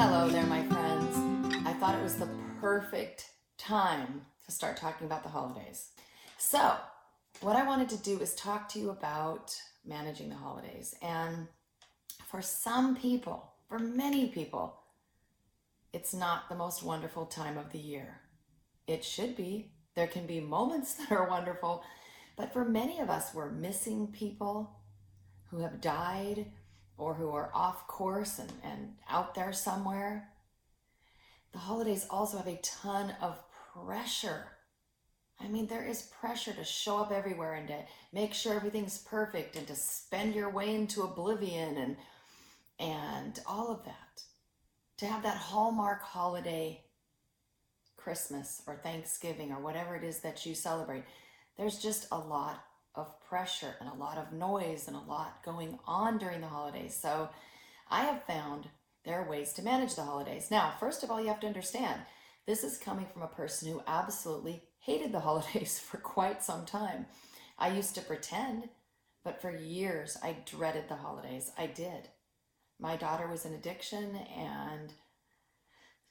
Hello there, my friends. I thought it was the perfect time to start talking about the holidays. So, what I wanted to do is talk to you about managing the holidays. And for some people, for many people, it's not the most wonderful time of the year. It should be. There can be moments that are wonderful, but for many of us, we're missing people who have died or who are off course and, and out there somewhere. The holidays also have a ton of pressure. I mean, there is pressure to show up everywhere and to make sure everything's perfect and to spend your way into oblivion and and all of that. To have that hallmark holiday Christmas or Thanksgiving or whatever it is that you celebrate. There's just a lot of pressure and a lot of noise and a lot going on during the holidays. So I have found there are ways to manage the holidays. Now, first of all, you have to understand this is coming from a person who absolutely hated the holidays for quite some time. I used to pretend, but for years I dreaded the holidays. I did. My daughter was in addiction and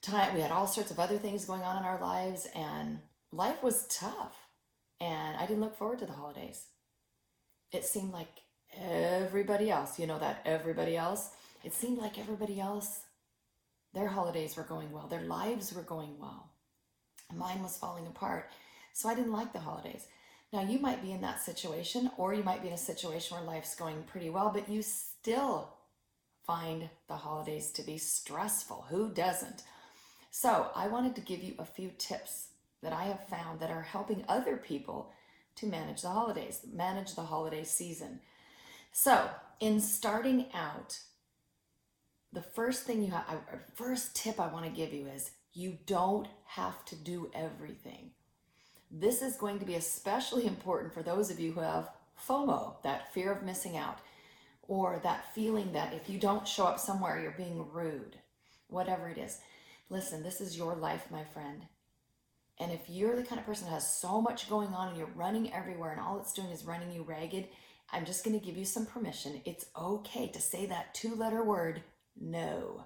time we had all sorts of other things going on in our lives and life was tough and I didn't look forward to the holidays it seemed like everybody else, you know, that everybody else, it seemed like everybody else, their holidays were going well, their lives were going well. Mine was falling apart. So I didn't like the holidays. Now, you might be in that situation, or you might be in a situation where life's going pretty well, but you still find the holidays to be stressful. Who doesn't? So, I wanted to give you a few tips that I have found that are helping other people to manage the holidays, manage the holiday season. So, in starting out, the first thing you have, uh, first tip I want to give you is you don't have to do everything. This is going to be especially important for those of you who have FOMO, that fear of missing out, or that feeling that if you don't show up somewhere, you're being rude, whatever it is. Listen, this is your life, my friend. And if you're the kind of person that has so much going on and you're running everywhere and all it's doing is running you ragged, I'm just going to give you some permission. It's okay to say that two letter word, no.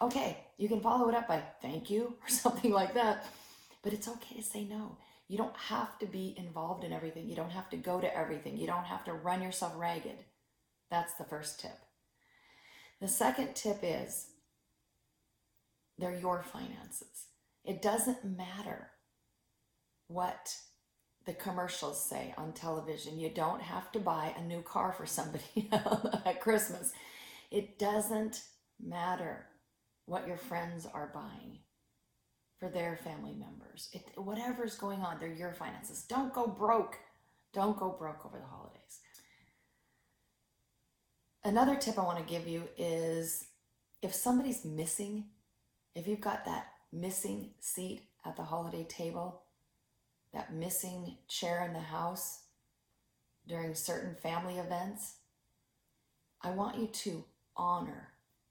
Okay, you can follow it up by thank you or something like that, but it's okay to say no. You don't have to be involved in everything. You don't have to go to everything. You don't have to run yourself ragged. That's the first tip. The second tip is they're your finances. It doesn't matter what the commercials say on television. You don't have to buy a new car for somebody at Christmas. It doesn't matter what your friends are buying for their family members. It, whatever's going on, they're your finances. Don't go broke. Don't go broke over the holidays. Another tip I want to give you is if somebody's missing, if you've got that missing seat at the holiday table, that missing chair in the house during certain family events, I want you to honor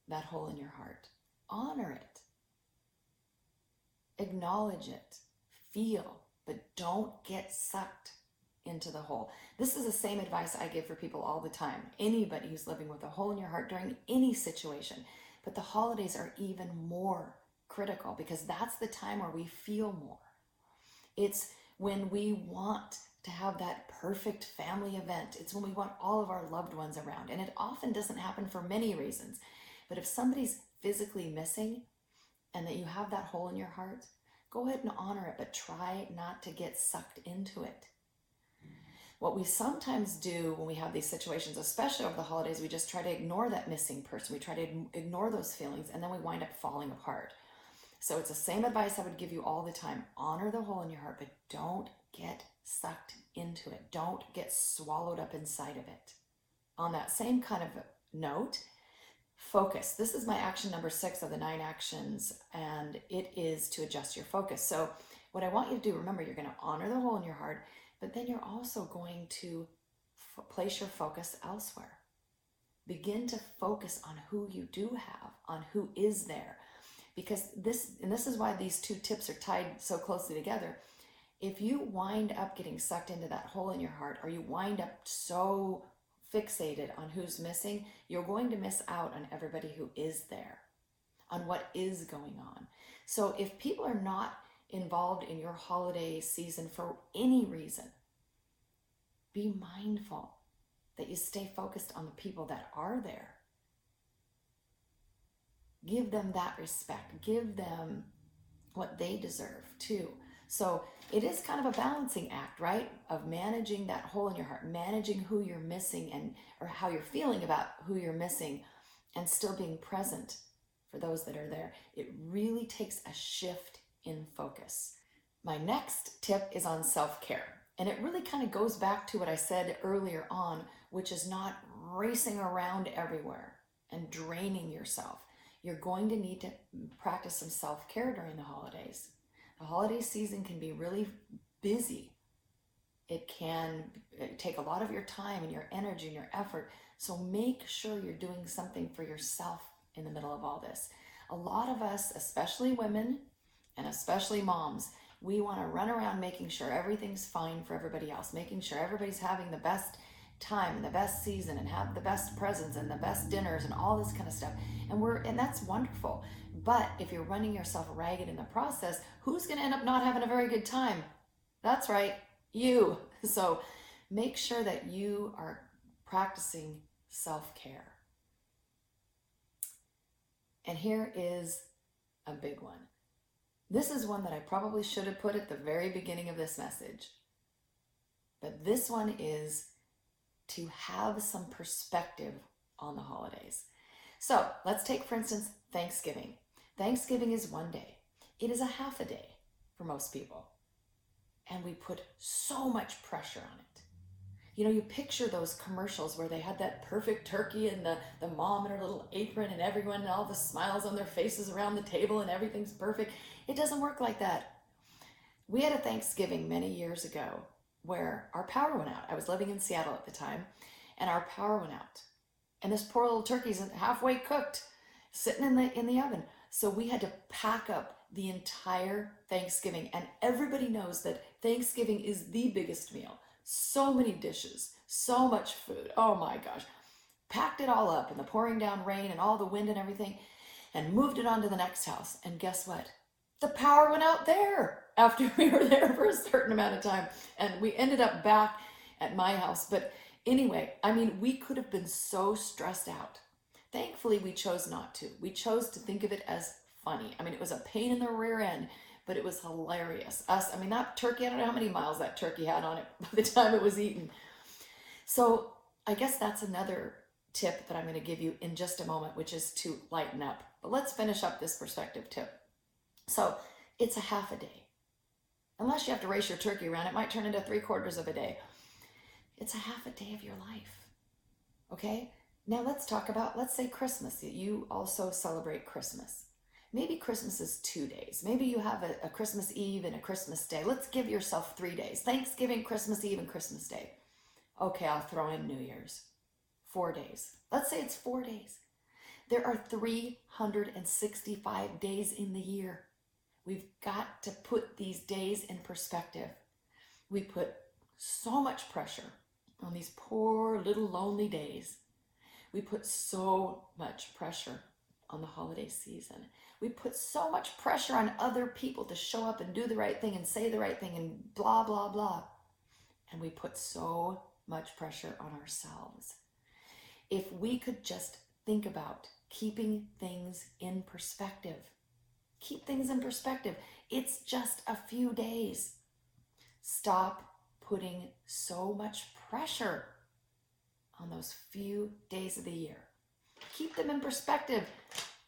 that hole in your heart. Honor it. Acknowledge it. Feel, but don't get sucked into the hole. This is the same advice I give for people all the time. Anybody who's living with a hole in your heart during any situation. But the holidays are even more critical because that's the time where we feel more. It's when we want to have that perfect family event. It's when we want all of our loved ones around. And it often doesn't happen for many reasons. But if somebody's physically missing and that you have that hole in your heart, go ahead and honor it, but try not to get sucked into it. What we sometimes do when we have these situations, especially over the holidays, we just try to ignore that missing person. We try to ignore those feelings and then we wind up falling apart. So it's the same advice I would give you all the time. Honor the hole in your heart, but don't get sucked into it. Don't get swallowed up inside of it. On that same kind of note, focus. This is my action number six of the nine actions, and it is to adjust your focus. So, what I want you to do, remember, you're going to honor the hole in your heart, but then you're also going to f- place your focus elsewhere. Begin to focus on who you do have, on who is there, because this and this is why these two tips are tied so closely together if you wind up getting sucked into that hole in your heart or you wind up so fixated on who's missing you're going to miss out on everybody who is there on what is going on. So if people are not involved in your holiday season for any reason, be mindful that you stay focused on the people that are there. Give them that respect. Give them what they deserve too. So it is kind of a balancing act, right? Of managing that hole in your heart, managing who you're missing and or how you're feeling about who you're missing and still being present for those that are there. It really takes a shift in focus. My next tip is on self-care. And it really kind of goes back to what I said earlier on, which is not racing around everywhere and draining yourself. You're going to need to practice some self care during the holidays. The holiday season can be really busy. It can take a lot of your time and your energy and your effort. So make sure you're doing something for yourself in the middle of all this. A lot of us, especially women and especially moms, we want to run around making sure everything's fine for everybody else, making sure everybody's having the best time and the best season and have the best presents and the best dinners and all this kind of stuff. And we're and that's wonderful. But if you're running yourself ragged in the process, who's going to end up not having a very good time? That's right, you. So make sure that you are practicing self-care. And here is a big one. This is one that I probably should have put at the very beginning of this message. But this one is to have some perspective on the holidays. So let's take, for instance, Thanksgiving. Thanksgiving is one day, it is a half a day for most people. And we put so much pressure on it. You know, you picture those commercials where they had that perfect turkey and the, the mom in her little apron and everyone and all the smiles on their faces around the table and everything's perfect. It doesn't work like that. We had a Thanksgiving many years ago where our power went out. I was living in Seattle at the time, and our power went out. And this poor little turkey's halfway cooked, sitting in the in the oven. So we had to pack up the entire Thanksgiving. And everybody knows that Thanksgiving is the biggest meal. So many dishes, so much food. Oh my gosh. Packed it all up in the pouring down rain and all the wind and everything, and moved it on to the next house. And guess what? The power went out there after we were there for a certain amount of time. And we ended up back at my house. But anyway, I mean, we could have been so stressed out. Thankfully, we chose not to. We chose to think of it as funny. I mean, it was a pain in the rear end, but it was hilarious. Us, I mean, that turkey, I don't know how many miles that turkey had on it by the time it was eaten. So I guess that's another tip that I'm going to give you in just a moment, which is to lighten up. But let's finish up this perspective tip. So it's a half a day unless you have to race your turkey around, it might turn into three quarters of a day. It's a half a day of your life. Okay? Now let's talk about, let's say Christmas. You also celebrate Christmas. Maybe Christmas is two days. Maybe you have a, a Christmas Eve and a Christmas Day. Let's give yourself three days Thanksgiving, Christmas Eve, and Christmas Day. Okay, I'll throw in New Year's. Four days. Let's say it's four days. There are 365 days in the year. We've got to put these days in perspective. We put so much pressure on these poor little lonely days. We put so much pressure on the holiday season. We put so much pressure on other people to show up and do the right thing and say the right thing and blah, blah, blah. And we put so much pressure on ourselves. If we could just think about keeping things in perspective, Keep things in perspective. It's just a few days. Stop putting so much pressure on those few days of the year. Keep them in perspective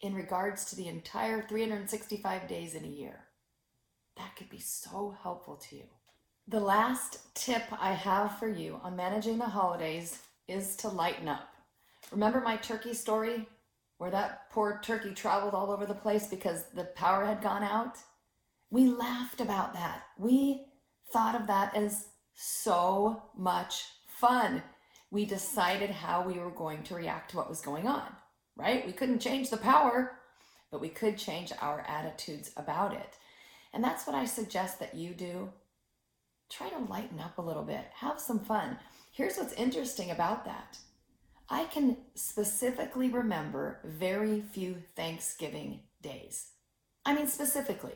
in regards to the entire 365 days in a year. That could be so helpful to you. The last tip I have for you on managing the holidays is to lighten up. Remember my turkey story where that poor turkey traveled all over the place because the power had gone out. We laughed about that. We thought of that as so much fun. We decided how we were going to react to what was going on, right? We couldn't change the power, but we could change our attitudes about it. And that's what I suggest that you do. Try to lighten up a little bit, have some fun. Here's what's interesting about that I can specifically remember very few Thanksgiving days. I mean, specifically.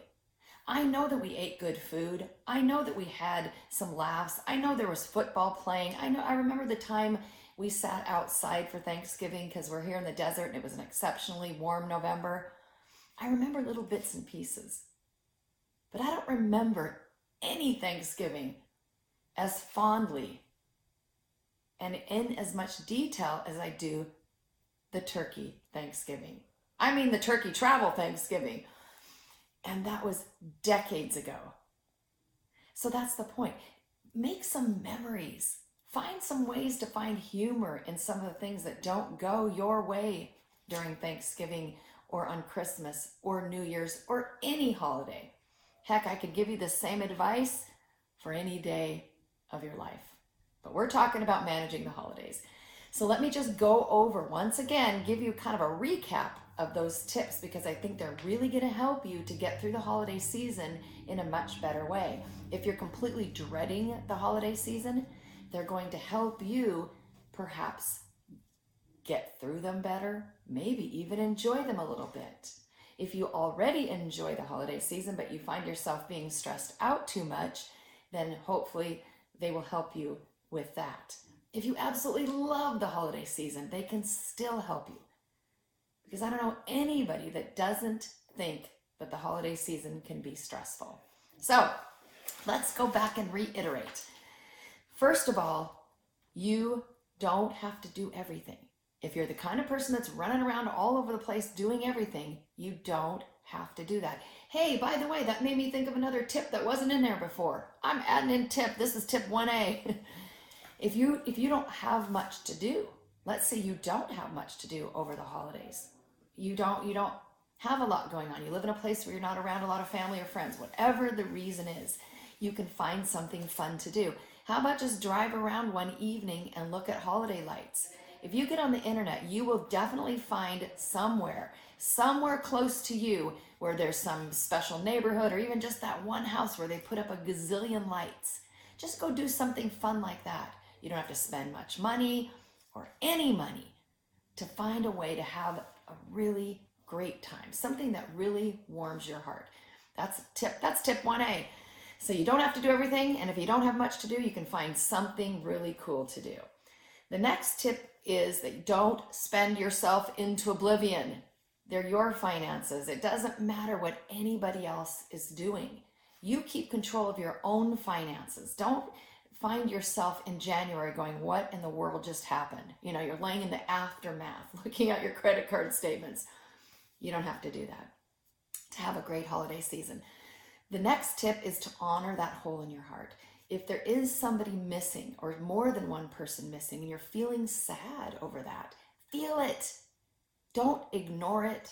I know that we ate good food. I know that we had some laughs. I know there was football playing. I know I remember the time we sat outside for Thanksgiving because we're here in the desert and it was an exceptionally warm November. I remember little bits and pieces. But I don't remember any Thanksgiving as fondly and in as much detail as I do the turkey Thanksgiving. I mean, the turkey travel Thanksgiving. And that was decades ago. So that's the point. Make some memories. Find some ways to find humor in some of the things that don't go your way during Thanksgiving or on Christmas or New Year's or any holiday. Heck, I could give you the same advice for any day of your life. But we're talking about managing the holidays. So let me just go over once again, give you kind of a recap of those tips because I think they're really going to help you to get through the holiday season in a much better way. If you're completely dreading the holiday season, they're going to help you perhaps get through them better, maybe even enjoy them a little bit. If you already enjoy the holiday season, but you find yourself being stressed out too much, then hopefully they will help you with that. If you absolutely love the holiday season, they can still help you. Because I don't know anybody that doesn't think that the holiday season can be stressful. So let's go back and reiterate. First of all, you don't have to do everything. If you're the kind of person that's running around all over the place doing everything, you don't have to do that. Hey, by the way, that made me think of another tip that wasn't in there before. I'm adding in tip. This is tip 1A. if you if you don't have much to do, let's say you don't have much to do over the holidays. You don't you don't have a lot going on. You live in a place where you're not around a lot of family or friends. Whatever the reason is, you can find something fun to do. How about just drive around one evening and look at holiday lights? If you get on the internet, you will definitely find somewhere, somewhere close to you, where there's some special neighborhood or even just that one house where they put up a gazillion lights. Just go do something fun like that. You don't have to spend much money or any money to find a way to have a really great time, something that really warms your heart. That's tip that's tip 1A. So you don't have to do everything and if you don't have much to do, you can find something really cool to do. The next tip is that don't spend yourself into oblivion. They're your finances. It doesn't matter what anybody else is doing. You keep control of your own finances. Don't find yourself in January going, What in the world just happened? You know, you're laying in the aftermath, looking at your credit card statements. You don't have to do that to have a great holiday season. The next tip is to honor that hole in your heart. If there is somebody missing or more than one person missing and you're feeling sad over that, feel it. Don't ignore it.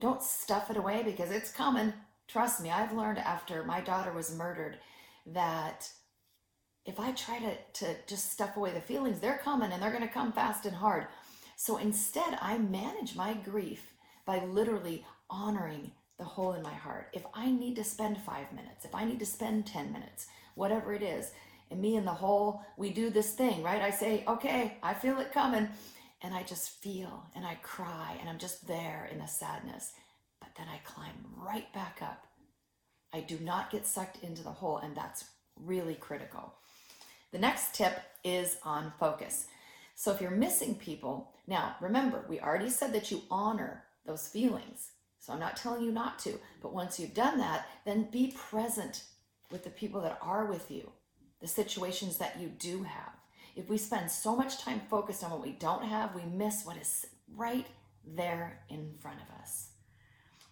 Don't stuff it away because it's coming. Trust me, I've learned after my daughter was murdered that if I try to, to just stuff away the feelings, they're coming and they're going to come fast and hard. So instead, I manage my grief by literally honoring the hole in my heart. If I need to spend five minutes, if I need to spend 10 minutes, whatever it is, and me and the hole, we do this thing, right? I say, okay, I feel it coming and I just feel and I cry and I'm just there in the sadness. But then I climb right back up. I do not get sucked into the hole, and that's really critical. The next tip is on focus. So if you're missing people, now remember, we already said that you honor those feelings. So I'm not telling you not to, but once you've done that, then be present with the people that are with you, the situations that you do have. If we spend so much time focused on what we don't have, we miss what is right there in front of us.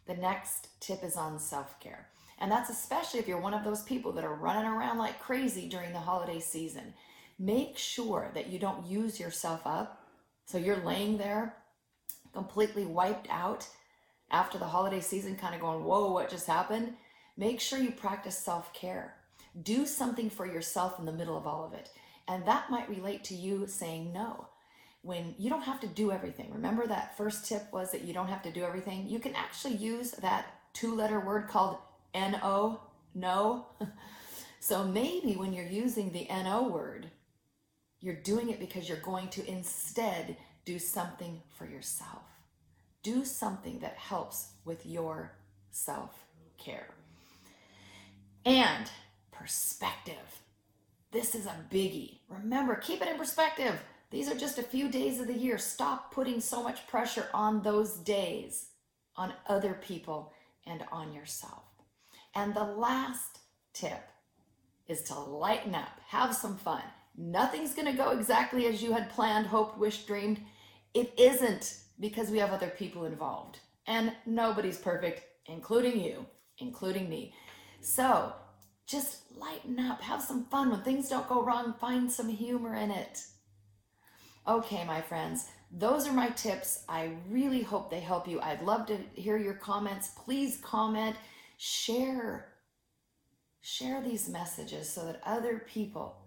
The next tip is on self care. And that's especially if you're one of those people that are running around like crazy during the holiday season. Make sure that you don't use yourself up. So you're laying there completely wiped out after the holiday season, kind of going, Whoa, what just happened? Make sure you practice self care. Do something for yourself in the middle of all of it. And that might relate to you saying no. When you don't have to do everything. Remember that first tip was that you don't have to do everything? You can actually use that two letter word called NO, no. so maybe when you're using the NO word, you're doing it because you're going to instead do something for yourself. do something that helps with your self care. And perspective. This is a biggie. Remember, keep it in perspective. These are just a few days of the year. Stop putting so much pressure on those days, on other people, and on yourself. And the last tip is to lighten up, have some fun. Nothing's going to go exactly as you had planned, hoped, wished, dreamed. It isn't because we have other people involved. And nobody's perfect, including you, including me. So just lighten up, have some fun. When things don't go wrong, find some humor in it. Okay, my friends, those are my tips. I really hope they help you. I'd love to hear your comments. Please comment, share. Share these messages so that other people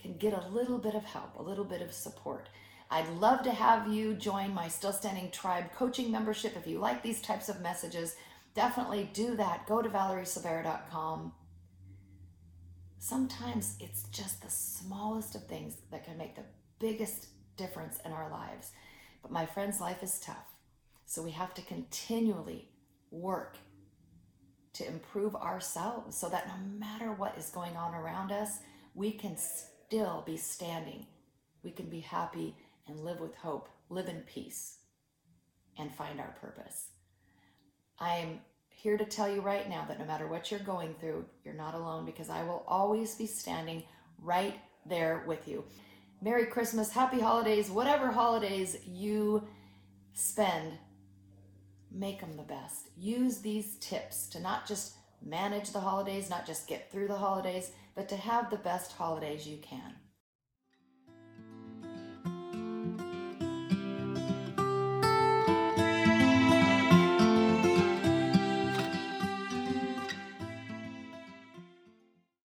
can get a little bit of help, a little bit of support. I'd love to have you join my Still Standing Tribe coaching membership. If you like these types of messages, definitely do that. Go to valeriesilveira.com. Sometimes it's just the smallest of things that can make the biggest difference in our lives. But my friends, life is tough. So we have to continually work to improve ourselves so that no matter what is going on around us, we can still be standing. We can be happy and live with hope, live in peace, and find our purpose. I am here to tell you right now that no matter what you're going through, you're not alone because I will always be standing right there with you. Merry Christmas, happy holidays, whatever holidays you spend, make them the best. Use these tips to not just manage the holidays, not just get through the holidays, but to have the best holidays you can.